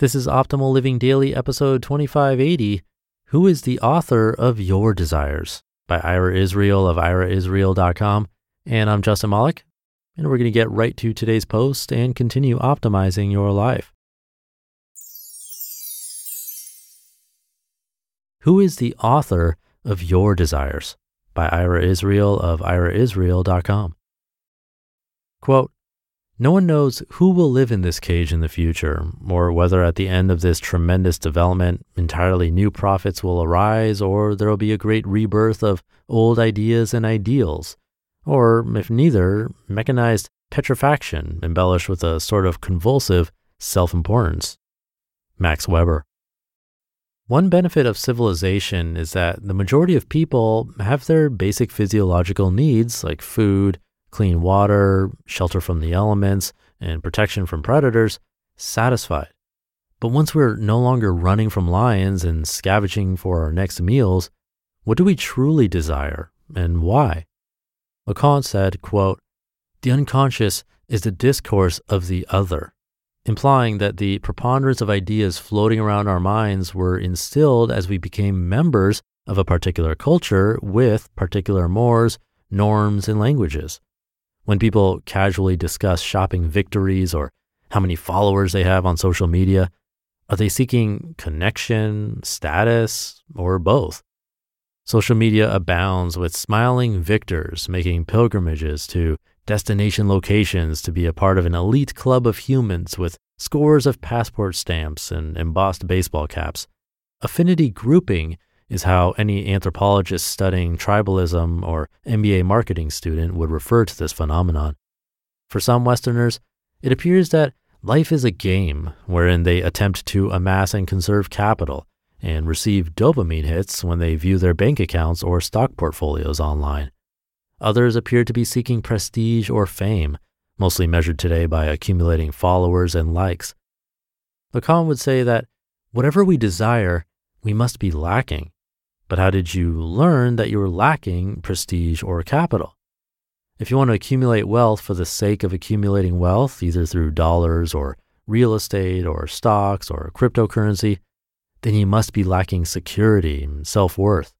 This is Optimal Living Daily, episode 2580 Who is the author of Your Desires? by Ira Israel of iraisrael.com. And I'm Justin Malik, and we're going to get right to today's post and continue optimizing your life. Who is the author of Your Desires? by Ira Israel of iraisrael.com. Quote, no one knows who will live in this cage in the future, or whether at the end of this tremendous development, entirely new prophets will arise, or there will be a great rebirth of old ideas and ideals, or, if neither, mechanized petrifaction embellished with a sort of convulsive self importance. Max Weber. One benefit of civilization is that the majority of people have their basic physiological needs like food, clean water, shelter from the elements, and protection from predators satisfied. But once we're no longer running from lions and scavenging for our next meals, what do we truly desire and why? Lacan said, quote, The unconscious is the discourse of the other, implying that the preponderance of ideas floating around our minds were instilled as we became members of a particular culture with particular mores, norms, and languages. When people casually discuss shopping victories or how many followers they have on social media, are they seeking connection, status, or both? Social media abounds with smiling victors making pilgrimages to destination locations to be a part of an elite club of humans with scores of passport stamps and embossed baseball caps. Affinity grouping is how any anthropologist studying tribalism or MBA marketing student would refer to this phenomenon. For some Westerners, it appears that life is a game wherein they attempt to amass and conserve capital and receive dopamine hits when they view their bank accounts or stock portfolios online. Others appear to be seeking prestige or fame, mostly measured today by accumulating followers and likes. Lacan would say that whatever we desire, we must be lacking. But how did you learn that you were lacking prestige or capital? If you want to accumulate wealth for the sake of accumulating wealth, either through dollars or real estate or stocks or cryptocurrency, then you must be lacking security and self worth.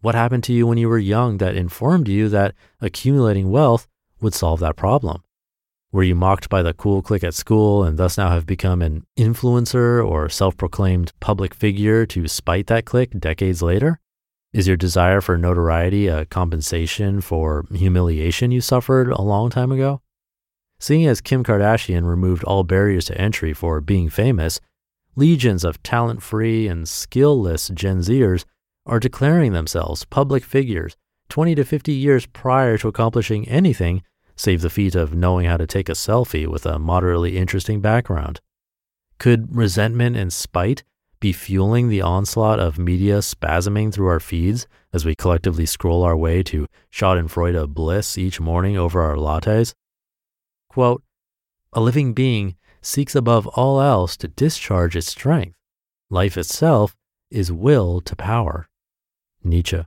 What happened to you when you were young that informed you that accumulating wealth would solve that problem? Were you mocked by the cool clique at school and thus now have become an influencer or self proclaimed public figure to spite that clique decades later? Is your desire for notoriety a compensation for humiliation you suffered a long time ago? Seeing as Kim Kardashian removed all barriers to entry for being famous, legions of talent free and skillless Gen Zers are declaring themselves public figures 20 to 50 years prior to accomplishing anything save the feat of knowing how to take a selfie with a moderately interesting background. Could resentment and spite be fueling the onslaught of media spasming through our feeds as we collectively scroll our way to schadenfreude bliss each morning over our lattes? Quote, a living being seeks above all else to discharge its strength. Life itself is will to power. Nietzsche.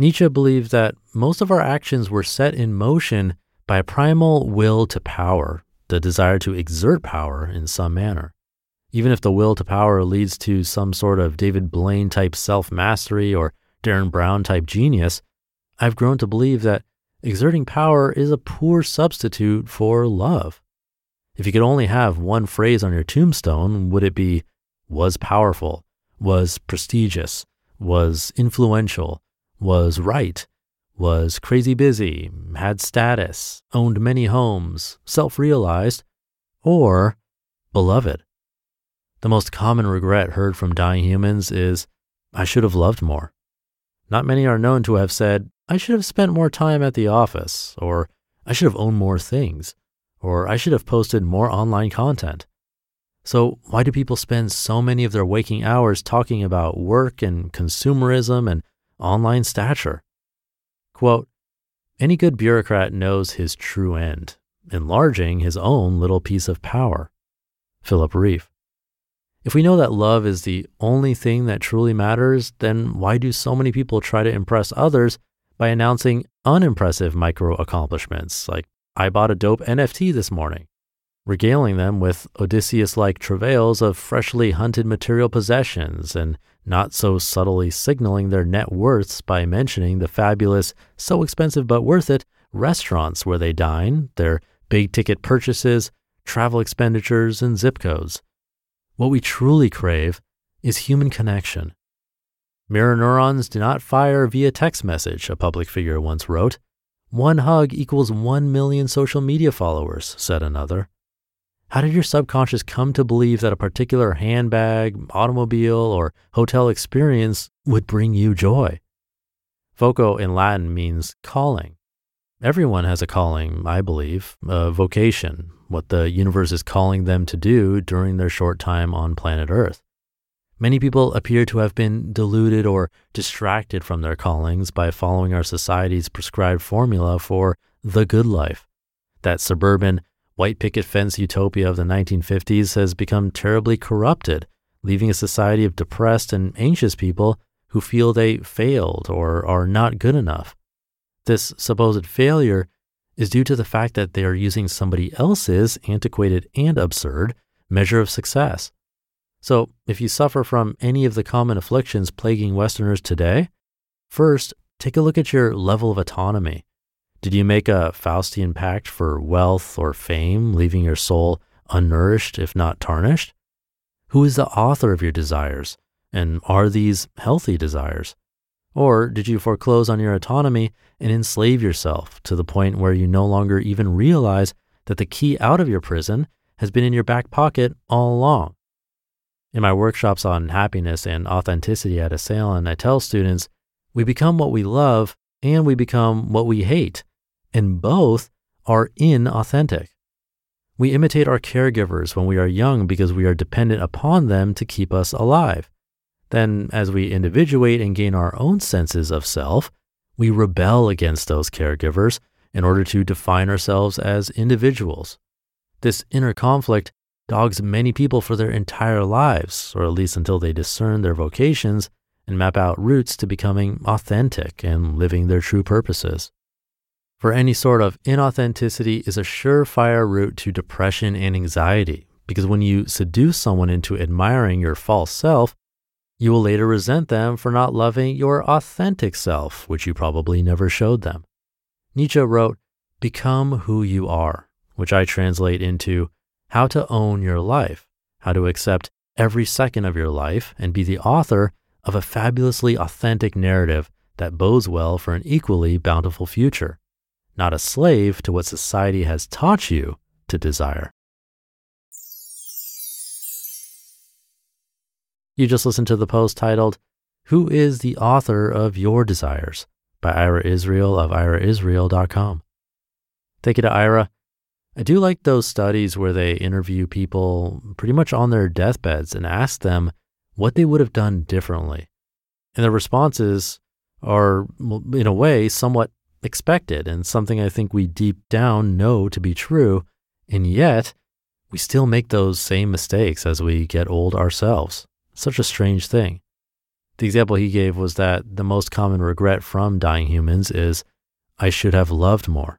Nietzsche believed that most of our actions were set in motion by a primal will to power, the desire to exert power in some manner. Even if the will to power leads to some sort of David Blaine type self mastery or Derren Brown type genius, I've grown to believe that exerting power is a poor substitute for love. If you could only have one phrase on your tombstone, would it be was powerful, was prestigious, was influential, was right, was crazy busy, had status, owned many homes, self realized, or beloved. The most common regret heard from dying humans is, I should have loved more. Not many are known to have said, I should have spent more time at the office, or I should have owned more things, or I should have posted more online content. So, why do people spend so many of their waking hours talking about work and consumerism and online stature? Quote, any good bureaucrat knows his true end, enlarging his own little piece of power. Philip Reeve. If we know that love is the only thing that truly matters, then why do so many people try to impress others by announcing unimpressive micro accomplishments like, I bought a dope NFT this morning, regaling them with Odysseus like travails of freshly hunted material possessions and not so subtly signaling their net worths by mentioning the fabulous, so expensive but worth it restaurants where they dine, their big ticket purchases, travel expenditures, and zip codes. What we truly crave is human connection. Mirror neurons do not fire via text message, a public figure once wrote. One hug equals one million social media followers, said another. How did your subconscious come to believe that a particular handbag, automobile, or hotel experience would bring you joy? Voco in Latin means calling. Everyone has a calling, I believe, a vocation, what the universe is calling them to do during their short time on planet Earth. Many people appear to have been deluded or distracted from their callings by following our society's prescribed formula for the good life. That suburban, white picket fence utopia of the 1950s has become terribly corrupted, leaving a society of depressed and anxious people who feel they failed or are not good enough. This supposed failure is due to the fact that they are using somebody else's antiquated and absurd measure of success. So, if you suffer from any of the common afflictions plaguing Westerners today, first, take a look at your level of autonomy. Did you make a Faustian pact for wealth or fame, leaving your soul unnourished, if not tarnished? Who is the author of your desires? And are these healthy desires? Or did you foreclose on your autonomy and enslave yourself to the point where you no longer even realize that the key out of your prison has been in your back pocket all along? In my workshops on happiness and authenticity at Esalen, I tell students we become what we love and we become what we hate, and both are inauthentic. We imitate our caregivers when we are young because we are dependent upon them to keep us alive. Then, as we individuate and gain our own senses of self, we rebel against those caregivers in order to define ourselves as individuals. This inner conflict dogs many people for their entire lives, or at least until they discern their vocations and map out routes to becoming authentic and living their true purposes. For any sort of inauthenticity is a surefire route to depression and anxiety, because when you seduce someone into admiring your false self, you will later resent them for not loving your authentic self, which you probably never showed them. Nietzsche wrote, Become who you are, which I translate into how to own your life, how to accept every second of your life and be the author of a fabulously authentic narrative that bodes well for an equally bountiful future, not a slave to what society has taught you to desire. You just listened to the post titled, Who is the Author of Your Desires? by Ira Israel of iraisrael.com. Thank you to Ira. I do like those studies where they interview people pretty much on their deathbeds and ask them what they would have done differently. And the responses are, in a way, somewhat expected and something I think we deep down know to be true. And yet, we still make those same mistakes as we get old ourselves. Such a strange thing. The example he gave was that the most common regret from dying humans is, I should have loved more.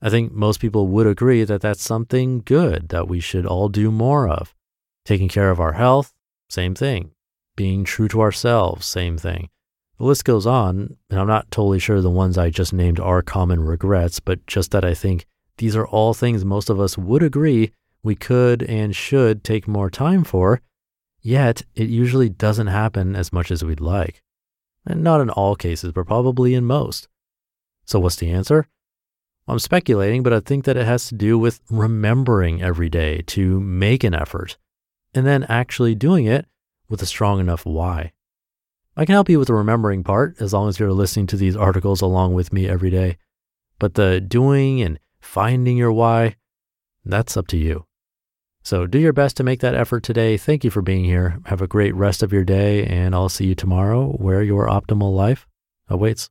I think most people would agree that that's something good that we should all do more of. Taking care of our health, same thing. Being true to ourselves, same thing. The list goes on, and I'm not totally sure the ones I just named are common regrets, but just that I think these are all things most of us would agree we could and should take more time for Yet, it usually doesn't happen as much as we'd like. And not in all cases, but probably in most. So, what's the answer? I'm speculating, but I think that it has to do with remembering every day to make an effort and then actually doing it with a strong enough why. I can help you with the remembering part as long as you're listening to these articles along with me every day. But the doing and finding your why, that's up to you. So do your best to make that effort today. Thank you for being here. Have a great rest of your day, and I'll see you tomorrow where your optimal life awaits.